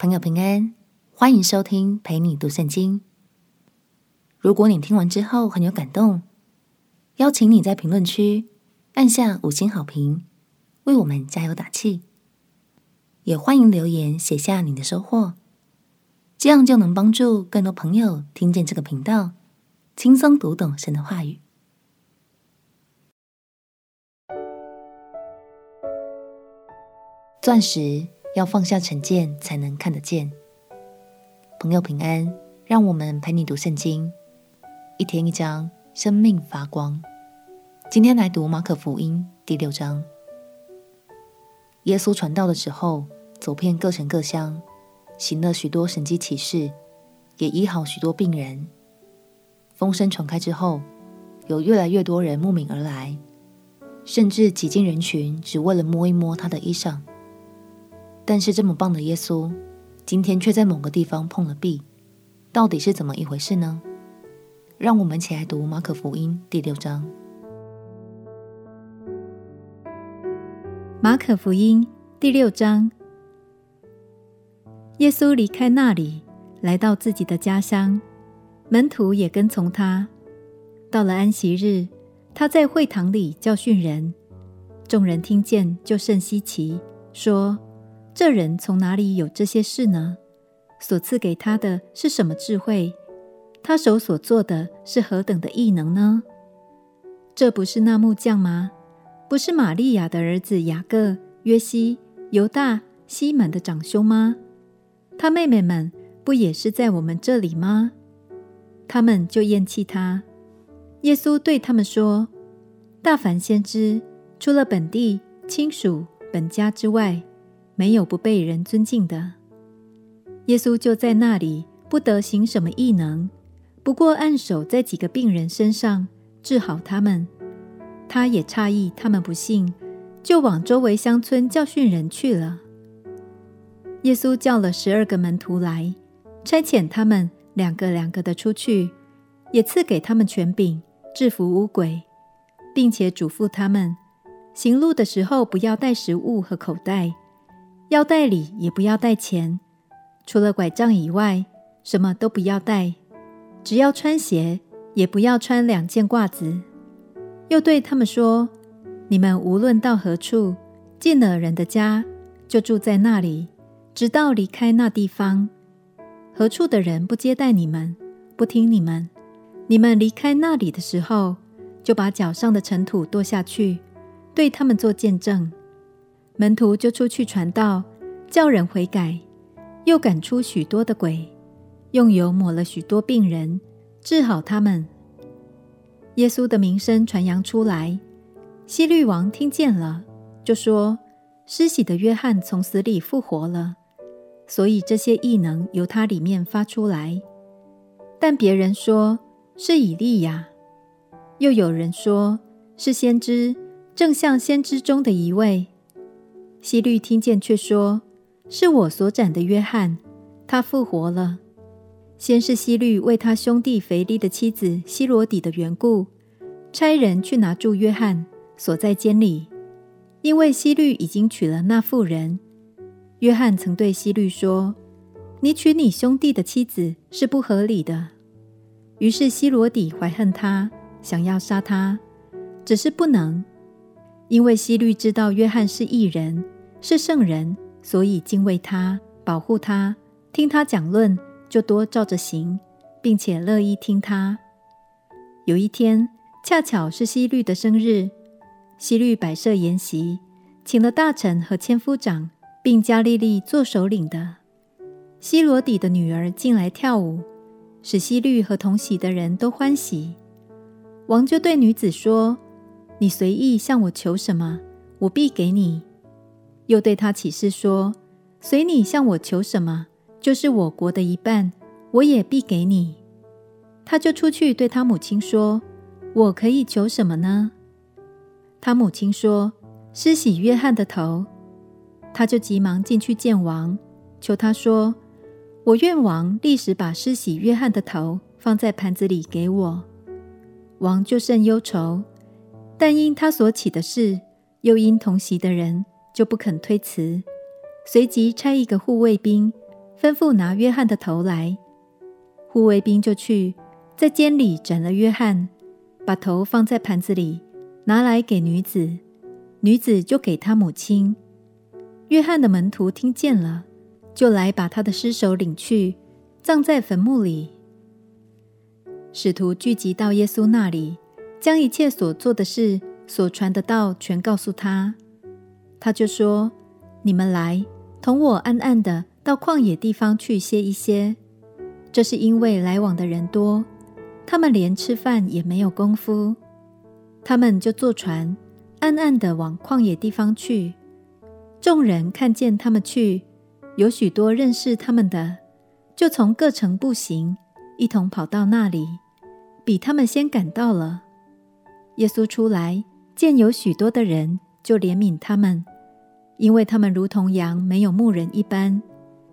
朋友平安，欢迎收听陪你读圣经。如果你听完之后很有感动，邀请你在评论区按下五星好评，为我们加油打气。也欢迎留言写下你的收获，这样就能帮助更多朋友听见这个频道，轻松读懂神的话语。钻石要放下成见，才能看得见。朋友平安，让我们陪你读圣经，一天一章，生命发光。今天来读马可福音第六章。耶稣传道的时候，走遍各城各乡，行了许多神迹奇事，也医好许多病人。风声传开之后，有越来越多人慕名而来，甚至挤进人群，只为了摸一摸他的衣裳。但是这么棒的耶稣，今天却在某个地方碰了壁，到底是怎么一回事呢？让我们起来读马可福音第六章。马可福音第六章，耶稣离开那里，来到自己的家乡，门徒也跟从他。到了安息日，他在会堂里教训人，众人听见就甚稀奇，说。这人从哪里有这些事呢？所赐给他的是什么智慧？他手所做的是何等的异能呢？这不是那木匠吗？不是玛利亚的儿子雅各、约西、犹大、西门的长兄吗？他妹妹们不也是在我们这里吗？他们就厌弃他。耶稣对他们说：“大凡先知，除了本地亲属、本家之外，没有不被人尊敬的。耶稣就在那里，不得行什么异能，不过按手在几个病人身上，治好他们。他也诧异他们不信，就往周围乡村教训人去了。耶稣叫了十二个门徒来，差遣他们两个两个的出去，也赐给他们权柄，制服污鬼，并且嘱咐他们，行路的时候不要带食物和口袋。要带礼也不要带钱，除了拐杖以外，什么都不要带。只要穿鞋，也不要穿两件褂子。又对他们说：“你们无论到何处，进了人的家，就住在那里，直到离开那地方。何处的人不接待你们，不听你们，你们离开那里的时候，就把脚上的尘土跺下去，对他们做见证。”门徒就出去传道，叫人悔改，又赶出许多的鬼，用油抹了许多病人，治好他们。耶稣的名声传扬出来，希律王听见了，就说：施洗的约翰从死里复活了，所以这些异能由他里面发出来。但别人说是以利亚，又有人说是先知，正像先知中的一位。希律听见，却说：“是我所斩的约翰，他复活了。”先是希律为他兄弟腓力的妻子希罗底的缘故，差人去拿住约翰，锁在监里，因为希律已经娶了那妇人。约翰曾对希律说：“你娶你兄弟的妻子是不合理的。”于是希罗底怀恨他，想要杀他，只是不能。因为希律知道约翰是异人，是圣人，所以敬畏他，保护他，听他讲论，就多照着行，并且乐意听他。有一天，恰巧是希律的生日，希律摆设筵席，请了大臣和千夫长，并加利利做首领的。希罗底的女儿进来跳舞，使希律和同席的人都欢喜。王就对女子说。你随意向我求什么，我必给你。又对他起誓说：随你向我求什么，就是我国的一半，我也必给你。他就出去对他母亲说：我可以求什么呢？他母亲说：施洗约翰的头。他就急忙进去见王，求他说：我愿王立时把施洗约翰的头放在盘子里给我。王就甚忧愁。但因他所起的事，又因同席的人，就不肯推辞。随即差一个护卫兵吩咐拿约翰的头来。护卫兵就去，在监里斩了约翰，把头放在盘子里，拿来给女子，女子就给他母亲。约翰的门徒听见了，就来把他的尸首领去，葬在坟墓里。使徒聚集到耶稣那里，将一切所做的事、所传的道全告诉他。他就说：“你们来，同我暗暗的到旷野地方去歇一歇。这是因为来往的人多，他们连吃饭也没有功夫。他们就坐船，暗暗的往旷野地方去。众人看见他们去，有许多认识他们的，就从各城步行，一同跑到那里，比他们先赶到了。耶稣出来，见有许多的人。”就怜悯他们，因为他们如同羊没有牧人一般。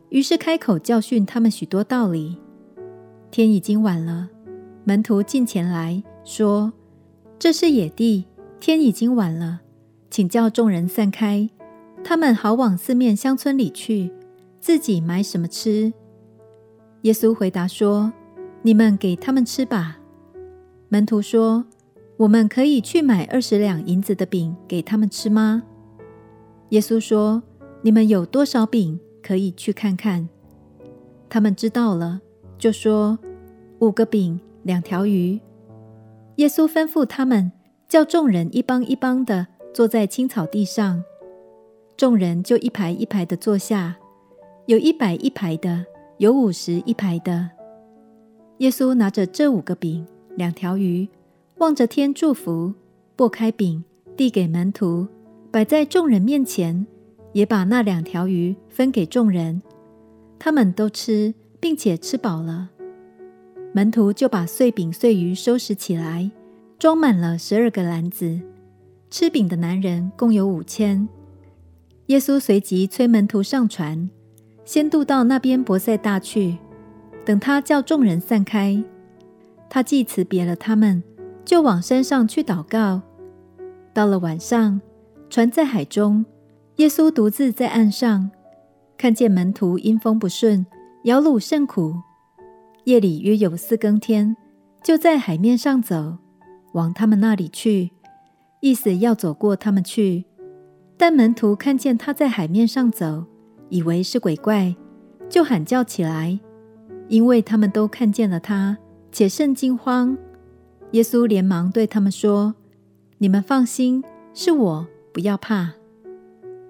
于是开口教训他们许多道理。天已经晚了，门徒近前来说：“这是野地，天已经晚了，请叫众人散开，他们好往四面乡村里去，自己买什么吃。”耶稣回答说：“你们给他们吃吧。”门徒说。我们可以去买二十两银子的饼给他们吃吗？耶稣说：“你们有多少饼，可以去看看。”他们知道了，就说：“五个饼，两条鱼。”耶稣吩咐他们，叫众人一帮一帮的坐在青草地上。众人就一排一排的坐下，有一百一排的，有五十一排的。耶稣拿着这五个饼，两条鱼。望着天祝福，擘开饼，递给门徒，摆在众人面前，也把那两条鱼分给众人。他们都吃，并且吃饱了。门徒就把碎饼碎鱼收拾起来，装满了十二个篮子。吃饼的男人共有五千。耶稣随即催门徒上船，先渡到那边伯赛大去。等他叫众人散开，他既辞别了他们。就往山上去祷告。到了晚上，船在海中，耶稣独自在岸上，看见门徒因风不顺，摇橹甚苦。夜里约有四更天，就在海面上走，往他们那里去，意思要走过他们去。但门徒看见他在海面上走，以为是鬼怪，就喊叫起来，因为他们都看见了他，且甚惊慌。耶稣连忙对他们说：“你们放心，是我，不要怕。”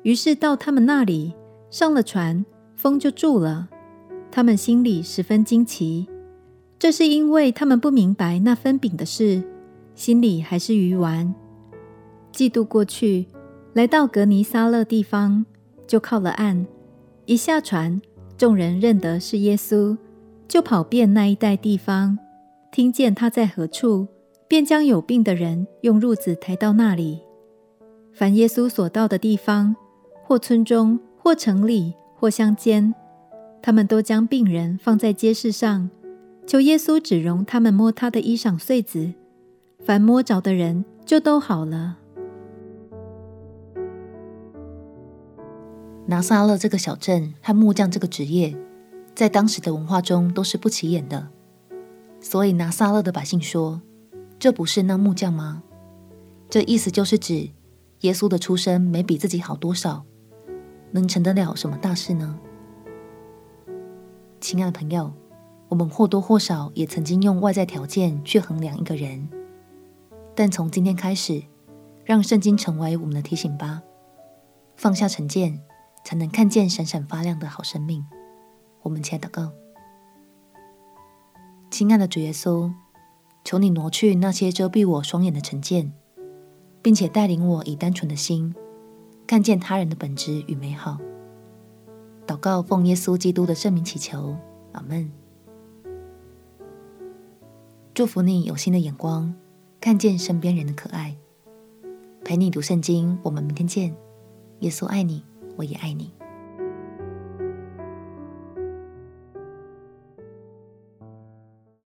于是到他们那里，上了船，风就住了。他们心里十分惊奇，这是因为他们不明白那分饼的事，心里还是愚顽。嫉妒过去，来到革尼撒勒地方，就靠了岸。一下船，众人认得是耶稣，就跑遍那一带地方，听见他在何处。便将有病的人用褥子抬到那里。凡耶稣所到的地方，或村中，或城里，或乡间，他们都将病人放在街市上，求耶稣只容他们摸他的衣裳穗子。凡摸着的人，就都好了。拿撒勒这个小镇和木匠这个职业，在当时的文化中都是不起眼的，所以拿撒勒的百姓说。这不是那木匠吗？这意思就是指耶稣的出身没比自己好多少，能成得了什么大事呢？亲爱的朋友，我们或多或少也曾经用外在条件去衡量一个人，但从今天开始，让圣经成为我们的提醒吧。放下成见，才能看见闪闪发亮的好生命。我们且祷告，亲爱的主耶稣。求你挪去那些遮蔽我双眼的成见，并且带领我以单纯的心看见他人的本质与美好。祷告奉耶稣基督的圣名祈求，阿门。祝福你有新的眼光，看见身边人的可爱。陪你读圣经，我们明天见。耶稣爱你，我也爱你。